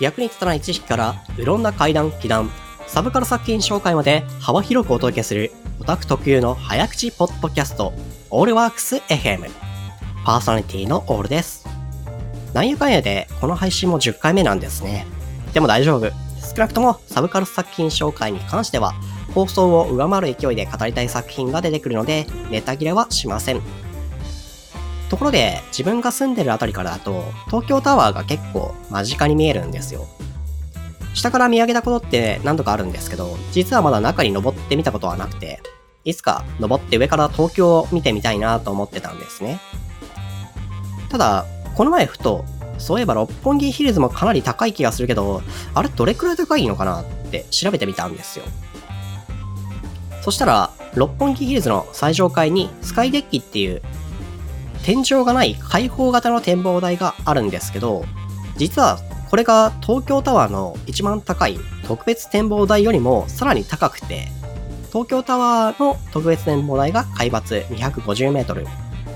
役に立たない知識からいろんな階段、気談、サブカル作品紹介まで幅広くお届けするオタク特有の早口ポッドキャスト、オールワークス FM。パーソナリティのオールです。なんやかんやでこの配信も10回目なんですね。でも大丈夫。少なくともサブカル作品紹介に関しては放送を上回る勢いで語りたい作品が出てくるのでネタ切れはしません。ところで自分が住んでるあたりからだと東京タワーが結構間近に見えるんですよ。下から見上げたことって何度かあるんですけど、実はまだ中に登ってみたことはなくて、いつか登って上から東京を見てみたいなと思ってたんですね。ただ、この前ふと、そういえば六本木ヒルズもかなり高い気がするけど、あれどれくらい高いのかなって調べてみたんですよ。そしたら、六本木ヒルズの最上階にスカイデッキっていう天井がない開放型の展望台があるんですけど、実はこれが東京タワーの一番高い特別展望台よりもさらに高くて、東京タワーの特別展望台が海抜250メートル、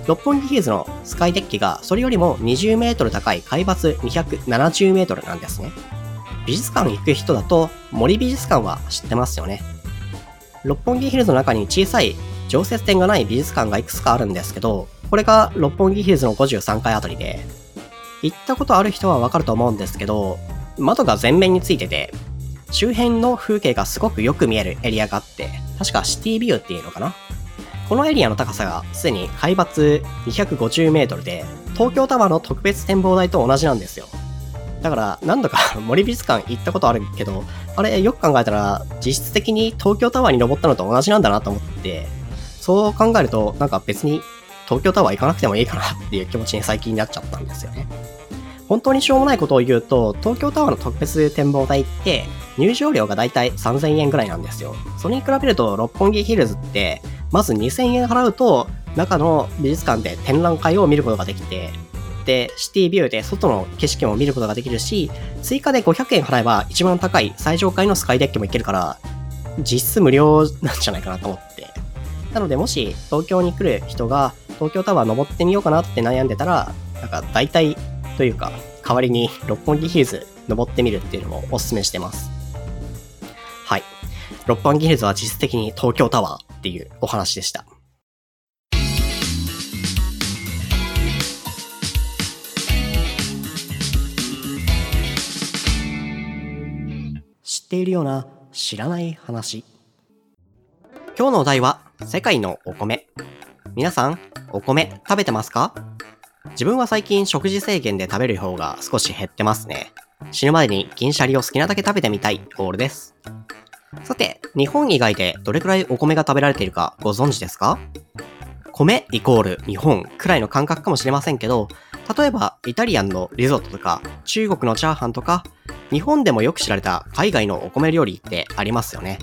六本木ヒルズのスカイデッキがそれよりも20メートル高い海抜270メートルなんですね。美術館行く人だと森美術館は知ってますよね。六本木ヒルズの中に小さい常設展がない美術館がいくつかあるんですけど、これが六本木ヒルズの53階あたりで、行ったことある人はわかると思うんですけど、窓が全面についてて、周辺の風景がすごくよく見えるエリアがあって、確かシティビューっていうのかな？このエリアの高さがすでに海抜250メートルで、東京タワーの特別展望台と同じなんですよ。だから何度か 森美術館行ったことあるけど、あれよく考えたら実質的に東京タワーに登ったのと同じなんだなと思って、そう考えるとなんか別に東京タワー行かなくてもいいかなっていう気持ちに最近なっちゃったんですよね。本当にしょうもないことを言うと、東京タワーの特別展望台って入場料がだいたい3000円ぐらいなんですよ。それに比べると六本木ヒルズってまず2000円払うと中の美術館で展覧会を見ることができて、で、シティビューで外の景色も見ることができるし、追加で500円払えば一番高い最上階のスカイデッキも行けるから、実質無料なんじゃないかなと思って。なので、もし東京に来る人が東京タワー登ってみようかなって悩んでたら、なんか代替というか、代わりに六本木ヒルズ登ってみるっていうのもおすすめしてます。はい。六本木ヒルズは実質的に東京タワーっていうお話でした。知っているような知らない話。今日のお題は世界のお米。皆さん、お米食べてますか？自分は最近食事制限で食べる方が少し減ってますね。死ぬまでに銀シャリを好きなだけ食べてみたいゴールです。さて、日本以外でどれくらいお米が食べられているかご存知ですか？米イコール日本くらいの感覚かもしれませんけど、例えばイタリアンのリゾットとか中国のチャーハンとか、日本でもよく知られた海外のお米料理ってありますよね。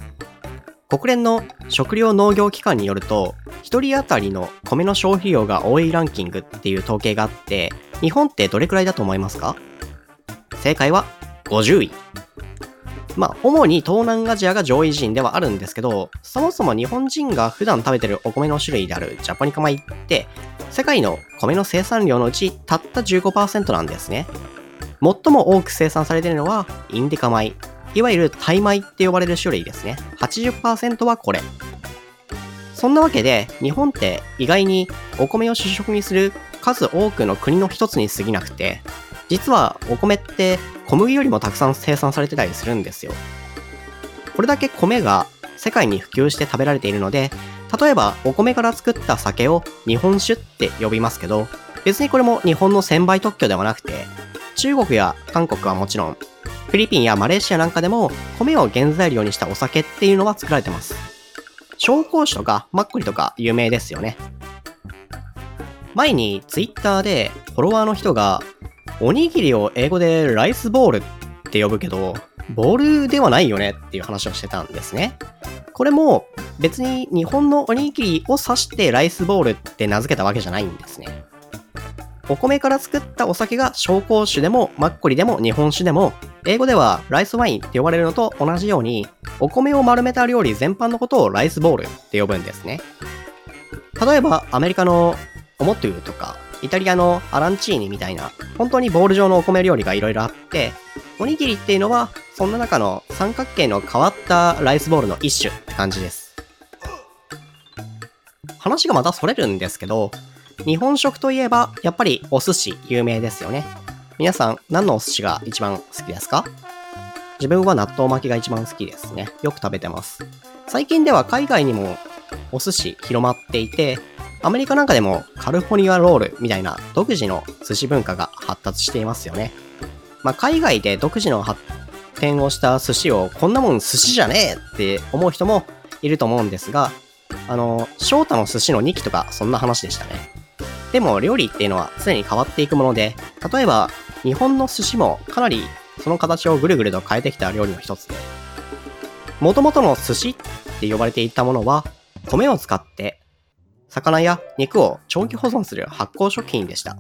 国連の食糧農業機関によると、1人当たりの米の消費量が多いランキングっていう統計があって、日本ってどれくらいだと思いますか？正解は50位。まあ、主に東南アジアが上位陣ではあるんですけど、そもそも日本人が普段食べてるお米の種類であるジャポニカ米って、世界の米の生産量のうちたった15%なんですね。最も多く生産されているのはインディカ米、いわゆるタイ米って呼ばれる種類ですね。80%はこれ。そんなわけで、日本って意外にお米を主食にする数多くの国の一つに過ぎなくて、実はお米って小麦よりもたくさん生産されてたりするんですよ。これだけ米が世界に普及して食べられているので、例えばお米から作った酒を日本酒って呼びますけど、別にこれも日本の専売特許ではなくて、中国や韓国はもちろん、フィリピンやマレーシアなんかでも米を原材料にしたお酒っていうのは作られてます。紹興酒とかマッコリとか有名ですよね。前にツイッターでフォロワーの人がおにぎりを英語でライスボールって呼ぶけど、ボールではないよねっていう話をしてたんですね。これも別に日本のおにぎりを指してライスボールって名付けたわけじゃないんですね。お米から作ったお酒が紹興酒でもマッコリでも日本酒でも英語ではライスワインって呼ばれるのと同じようにお米を丸めた料理全般のことをライスボールって呼ぶんですね。例えばアメリカのオモトゥとかイタリアのアランチーニみたいな、本当にボール状のお米料理が色々あって、おにぎりっていうのは、そんな中の三角形の変わったライスボールの一種って感じです。話がまたそれるんですけど、日本食といえば、やっぱりお寿司有名ですよね。皆さん、何のお寿司が一番好きですか？自分は納豆巻きが一番好きですね。よく食べてます。最近では海外にもお寿司広まっていて、アメリカなんかでもカルフォルニアロールみたいな独自の寿司文化が発達していますよね。まあ、海外で独自の発展をした寿司をこんなもん寿司じゃねえって思う人もいると思うんですが、あの、翔太の寿司の2期とかそんな話でしたね。でも料理っていうのは常に変わっていくもので、例えば日本の寿司もかなりその形をぐるぐると変えてきた料理の一つで、元々の寿司って呼ばれていたものは、米を使って魚や肉を長期保存する発酵食品でした。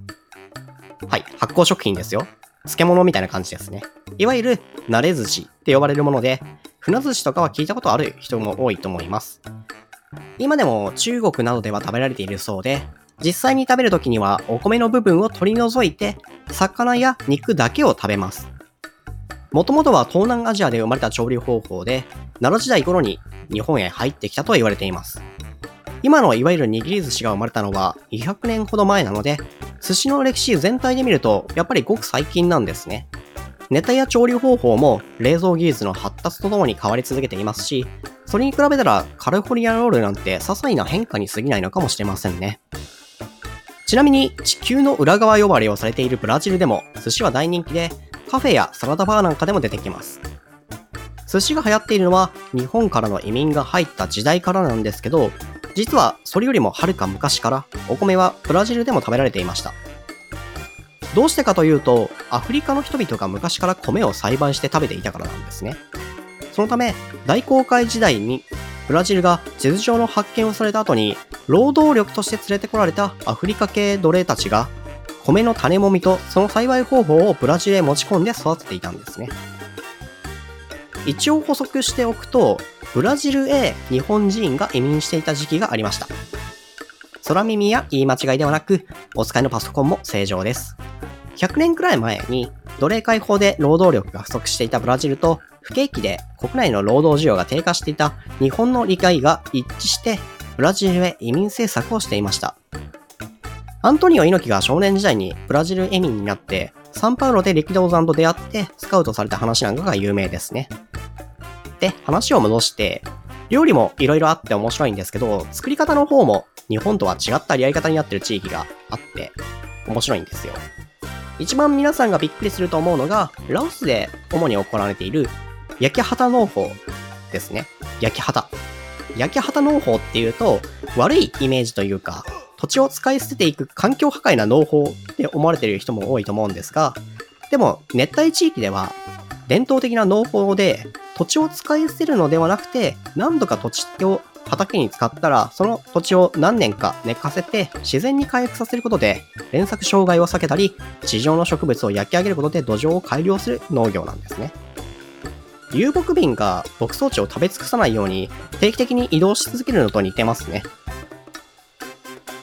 はい、発酵食品ですよ。漬物みたいな感じですね。いわゆる、慣れ寿司って呼ばれるもので、船寿司とかは聞いたことある人も多いと思います。今でも中国などでは食べられているそうで、実際に食べるときにはお米の部分を取り除いて、魚や肉だけを食べます。もともとは東南アジアで生まれた調理方法で、奈良時代頃に日本へ入ってきたと言われています。今のいわゆる握り寿司が生まれたのは200年ほど前なので、寿司の歴史全体で見ると、やっぱりごく最近なんですね。ネタや調理方法も冷蔵技術の発達とともに変わり続けていますし、それに比べたらカリフォルニアロールなんて些細な変化に過ぎないのかもしれませんね。ちなみに地球の裏側呼ばれをされているブラジルでも寿司は大人気でカフェやサラダバーなんかでも出てきます。寿司が流行っているのは日本からの移民が入った時代からなんですけど、実はそれよりもはるか昔からお米はブラジルでも食べられていました。どうしてかというと、アフリカの人々が昔から米を栽培して食べていたからなんですね。そのため、大航海時代にブラジルが地図上の発見をされた後に、労働力として連れてこられたアフリカ系奴隷たちが、米の種もみとその栽培方法をブラジルへ持ち込んで育てていたんですね。一応補足しておくと、ブラジルへ日本人が移民していた時期がありました。空耳や言い間違いではなく、お使いのパソコンも正常です。100年くらい前に奴隷解放で労働力が不足していたブラジルと不景気で国内の労働需要が低下していた日本の理解が一致してブラジルへ移民政策をしていました。アントニオ猪木が少年時代にブラジル移民になってサンパウロで力道山と出会ってスカウトされた話なんかが有名ですね。で、話を戻して、料理も色々あって面白いんですけど、作り方の方も日本とは違ったやり方になってる地域があって面白いんですよ。一番皆さんがびっくりすると思うのが、ラオスで主に行われている焼き畑農法ですね。焼き畑。焼き畑農法っていうと、悪いイメージというか、土地を使い捨てていく環境破壊な農法って思われている人も多いと思うんですが、でも熱帯地域では伝統的な農法で土地を使い捨てるのではなくて、何度か土地を畑に使ったら、その土地を何年か寝かせて自然に回復させることで、連作障害を避けたり、地上の植物を焼き上げることで土壌を改良する農業なんですね。流木瓶が牧草地を食べ尽くさないように定期的に移動し続けるのと似てますね。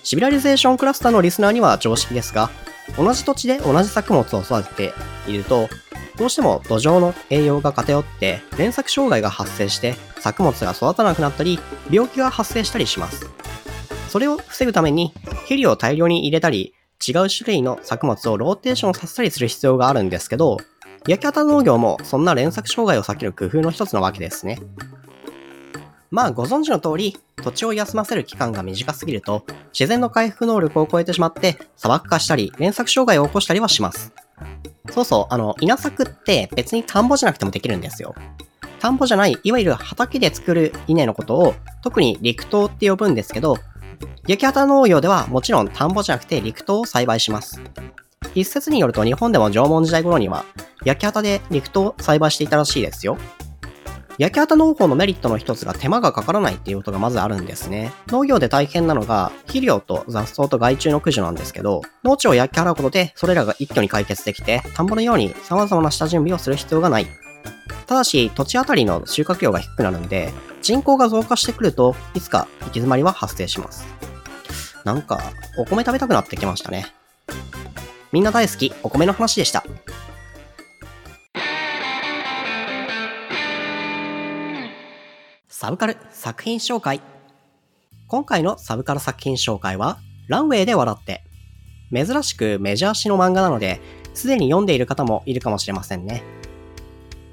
シビラリゼーションクラスターのリスナーには常識ですが、同じ土地で同じ作物を育てていると、どうしても土壌の栄養が偏って連作障害が発生して作物が育たなくなったり病気が発生したりします。それを防ぐために肥料を大量に入れたり違う種類の作物をローテーションさせたりする必要があるんですけど焼き畑農業もそんな連作障害を避ける工夫の一つなわけですね。まあご存知の通り、土地を休ませる期間が短すぎると、自然の回復能力を超えてしまって砂漠化したり、連作障害を起こしたりはします。そうそう、あの、稲作って別に田んぼじゃなくてもできるんですよ。田んぼじゃない、いわゆる畑で作る稲のことを、特に陸稲って呼ぶんですけど、焼き畑農業ではもちろん田んぼじゃなくて陸稲を栽培します。一説によると日本でも縄文時代頃には焼き畑で陸と栽培していたらしいですよ。焼き畑農法のメリットの一つが手間がかからないっていうことがまずあるんですね。農業で大変なのが肥料と雑草と害虫の駆除なんですけど、農地を焼き払うことでそれらが一挙に解決できて、田んぼのように様々な下準備をする必要がない。ただし、土地あたりの収穫量が低くなるんで、人口が増加してくると、いつか行き詰まりは発生します。なんか、お米食べたくなってきましたね。みんな大好きお米の話でした。サブカル作品紹介。今回のサブカル作品紹介は、ランウェイで笑って。珍しくメジャー誌の漫画なので、すでに読んでいる方もいるかもしれませんね。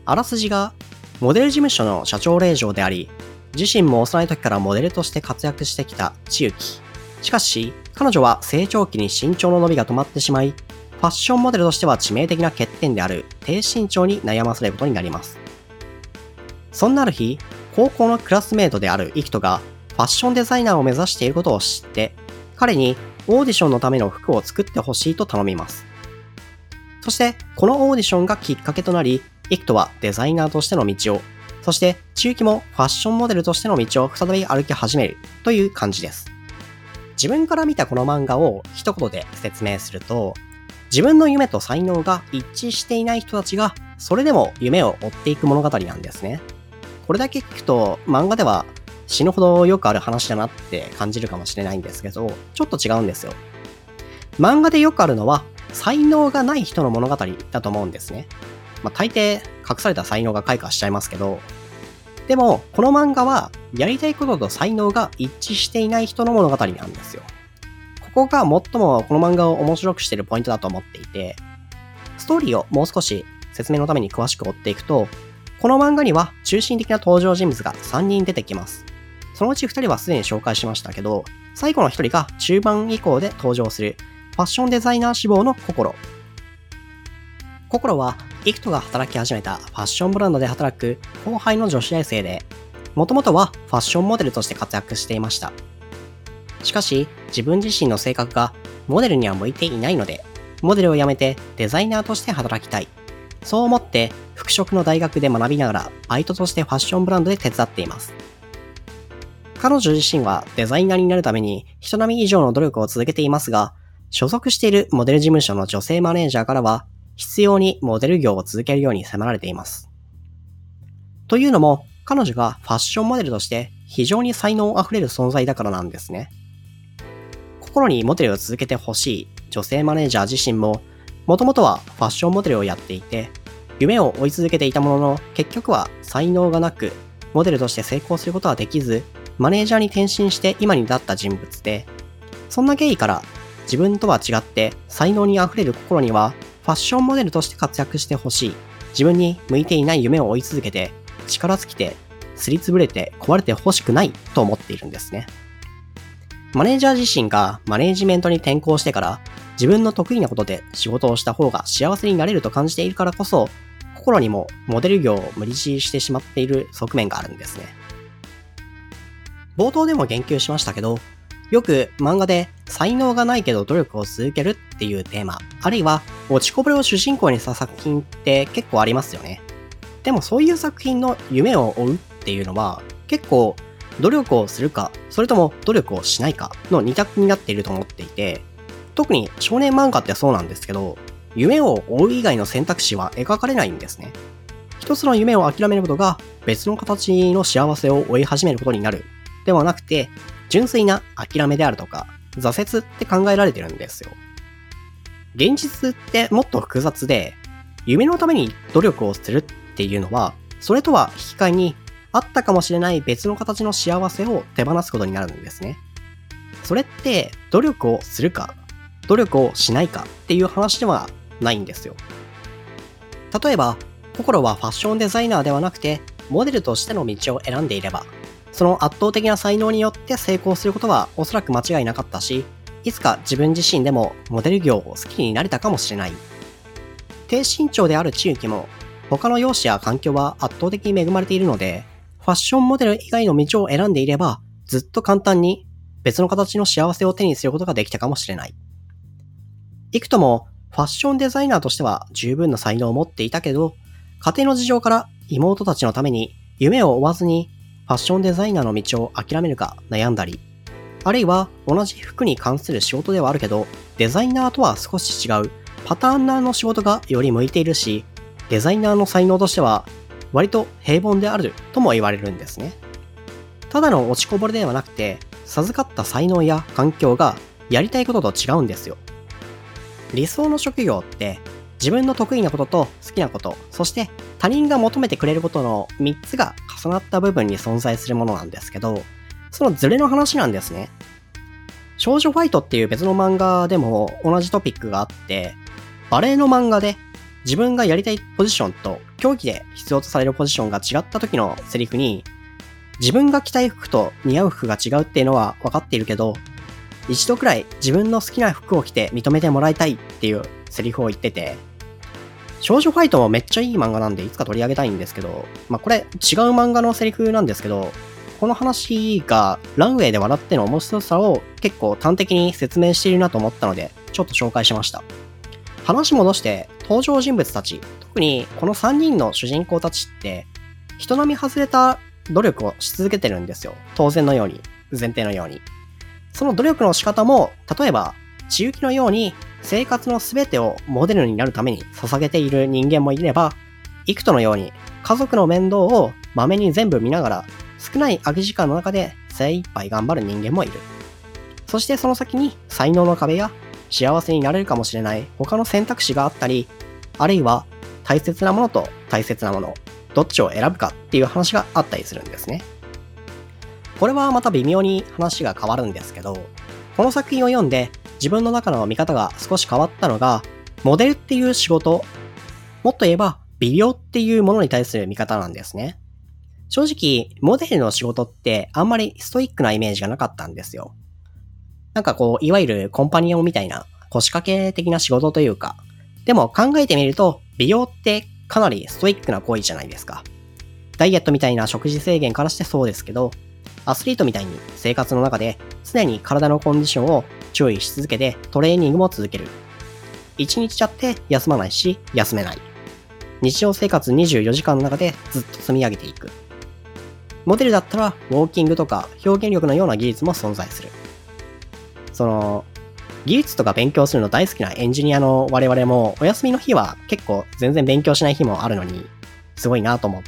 あらすじが、モデル事務所の社長令嬢であり、自身も幼い時からモデルとして活躍してきた千雪。しかし、彼女は成長期に身長の伸びが止まってしまい、ファッションモデルとしては致命的な欠点である低身長に悩まされることになります。そんなある日、高校のクラスメートであるイキトがファッションデザイナーを目指していることを知って、彼にオーディションのための服を作ってほしいと頼みます。そして、このオーディションがきっかけとなり、イキトはデザイナーとしての道を、そして中期もファッションモデルとしての道を再び歩き始めるという感じです。自分から見たこの漫画を一言で説明すると、自分の夢と才能が一致していない人たちが、それでも夢を追っていく物語なんですね。これだけ聞くと漫画では死ぬほどよくある話だなって感じるかもしれないんですけど、ちょっと違うんですよ。漫画でよくあるのは才能がない人の物語だと思うんですね。まあ、大抵隠された才能が開花しちゃいますけど、でも、この漫画はやりたいことと才能が一致していない人の物語なんですよ。ここが最もこの漫画を面白くしているポイントだと思っていて、ストーリーをもう少し説明のために詳しく追っていくと、この漫画には中心的な登場人物が3人出てきます。そのうち2人はすでに紹介しましたけど、最後の1人が中盤以降で登場するファッションデザイナー志望の心。心は、イクトが働き始めたファッションブランドで働く後輩の女子大生で、もともとはファッションモデルとして活躍していました。しかし、自分自身の性格がモデルには向いていないので、モデルを辞めてデザイナーとして働きたいそう思って服飾の大学で学びながらバイトとしてファッションブランドで手伝っています。彼女自身はデザイナーになるために人並み以上の努力を続けていますが、所属しているモデル事務所の女性マネージャーからは必要にモデル業を続けるように迫られています。というのも、彼女がファッションモデルとして非常に才能あふれる存在だからなんですね。心にモデルを続けてほしい女性マネージャー自身ももともとはファッションモデルをやっていて、夢を追い続けていたものの、結局は才能がなく、モデルとして成功することはできず、マネージャーに転身して今に至った人物で、そんな経緯から自分とは違って才能に溢れる心にはファッションモデルとして活躍してほしい。自分に向いていない夢を追い続けて、力尽きて、すりつぶれて壊れてほしくないと思っているんですね。マネージャー自身がマネージメントに転向してから自分の得意なことで仕事をした方が幸せになれると感じているからこそ、心にもモデル業を無理強いしてしまっている側面があるんですね。冒頭でも言及しましたけど、よく漫画で才能がないけど努力を続けるっていうテーマ、あるいは落ちこぼれを主人公にした作品って結構ありますよね。でもそういう作品の夢を追うっていうのは結構努力をするか、それとも努力をしないかの二択になっていると思っていて、特に少年漫画ってそうなんですけど、夢を追う以外の選択肢は描かれないんですね。一つの夢を諦めることが別の形の幸せを追い始めることになる。ではなくて、純粋な諦めであるとか、挫折って考えられてるんですよ。現実ってもっと複雑で、夢のために努力をするっていうのは、それとは引き換えに、あったかもしれない別の形の幸せを手放すことになるんですね。それって、努力をするか努力をしないかっていう話ではないんですよ。例えば、心はファッションデザイナーではなくて、モデルとしての道を選んでいれば、その圧倒的な才能によって成功することはおそらく間違いなかったし、いつか自分自身でもモデル業を好きになれたかもしれない。低身長である地域も、他の容姿や環境は圧倒的に恵まれているので、ファッションモデル以外の道を選んでいれば、ずっと簡単に別の形の幸せを手にすることができたかもしれない。いくともファッションデザイナーとしては十分な才能を持っていたけど、家庭の事情から妹たちのために夢を追わずにファッションデザイナーの道を諦めるか悩んだり、あるいは同じ服に関する仕事ではあるけど、デザイナーとは少し違うパターンナーの仕事がより向いているし、デザイナーの才能としては割と平凡であるとも言われるんですね。ただの落ちこぼれではなくて、授かった才能や環境がやりたいことと違うんですよ。理想の職業って自分の得意なことと好きなこと、そして他人が求めてくれることの3つが重なった部分に存在するものなんですけど、そのズレの話なんですね。少女ファイトっていう別の漫画でも同じトピックがあって、バレエの漫画で自分がやりたいポジションと競技で必要とされるポジションが違った時のセリフに、自分が着たい服と似合う服が違うっていうのは分かっているけど、一度くらい自分の好きな服を着て認めてもらいたいっていうセリフを言ってて、少女ファイトもめっちゃいい漫画なんでいつか取り上げたいんですけど、まあこれ違う漫画のセリフなんですけど、この話がランウェイで笑っての面白さを結構端的に説明しているなと思ったので、ちょっと紹介しました。話戻して登場人物たち、特にこの3人の主人公たちって、人並み外れた努力をし続けてるんですよ。当然のように、前提のように。その努力の仕方も、例えば、千雪のように生活の全てをモデルになるために捧げている人間もいれば、幾人のように家族の面倒をまめに全部見ながら少ない空き時間の中で精一杯頑張る人間もいる。そしてその先に才能の壁や幸せになれるかもしれない他の選択肢があったり、あるいは大切なものと大切なもの、どっちを選ぶかっていう話があったりするんですね。これはまた微妙に話が変わるんですけど、この作品を読んで自分の中の見方が少し変わったのが、モデルっていう仕事、もっと言えば美容っていうものに対する見方なんですね。正直、モデルの仕事ってあんまりストイックなイメージがなかったんですよ。なんかこう、いわゆるコンパニオンみたいな腰掛け的な仕事というか、でも考えてみると、美容ってかなりストイックな行為じゃないですか。ダイエットみたいな食事制限からしてそうですけど、アスリートみたいに生活の中で常に体のコンディションを注意し続けてトレーニングも続ける。一日やって休まないし、休めない。日常生活24時間の中でずっと積み上げていく。モデルだったら、ウォーキングとか表現力のような技術も存在する。その、技術とか勉強するの大好きなエンジニアの我々も、お休みの日は結構全然勉強しない日もあるのに、すごいなと思う。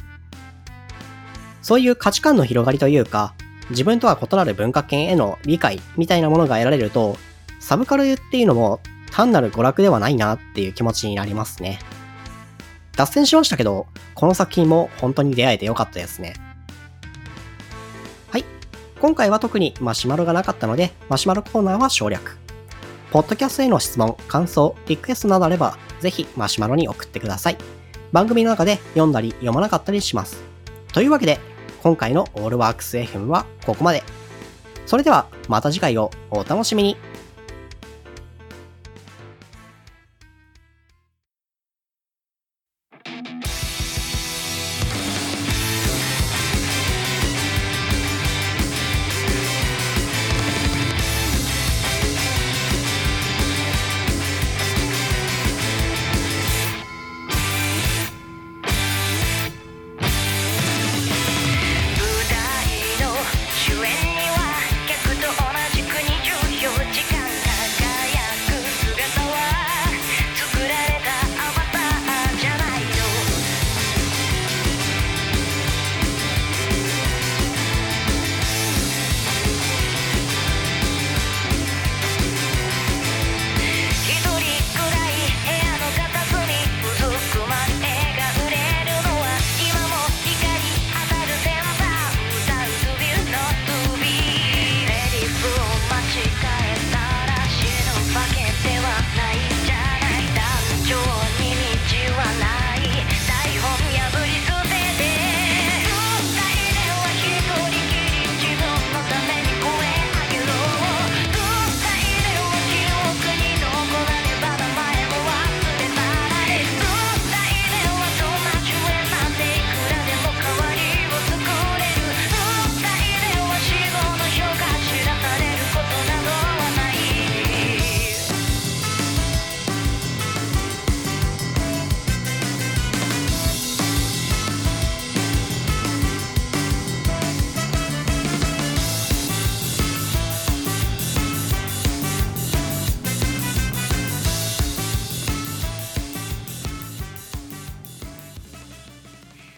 そういう価値観の広がりというか、自分とは異なる文化圏への理解みたいなものが得られると、サブカルっていうのも単なる娯楽ではないなっていう気持ちになりますね。脱線しましたけど、この作品も本当に出会えてよかったですね。はい。今回は特にマシュマロがなかったので、マシュマロコーナーは省略。ポッドキャストへの質問、感想、リクエストなどあれば、ぜひマシュマロに送ってください。番組の中で読んだり読まなかったりします。というわけで、今回のオールワークス FM はここまで。それではまた次回をお楽しみに。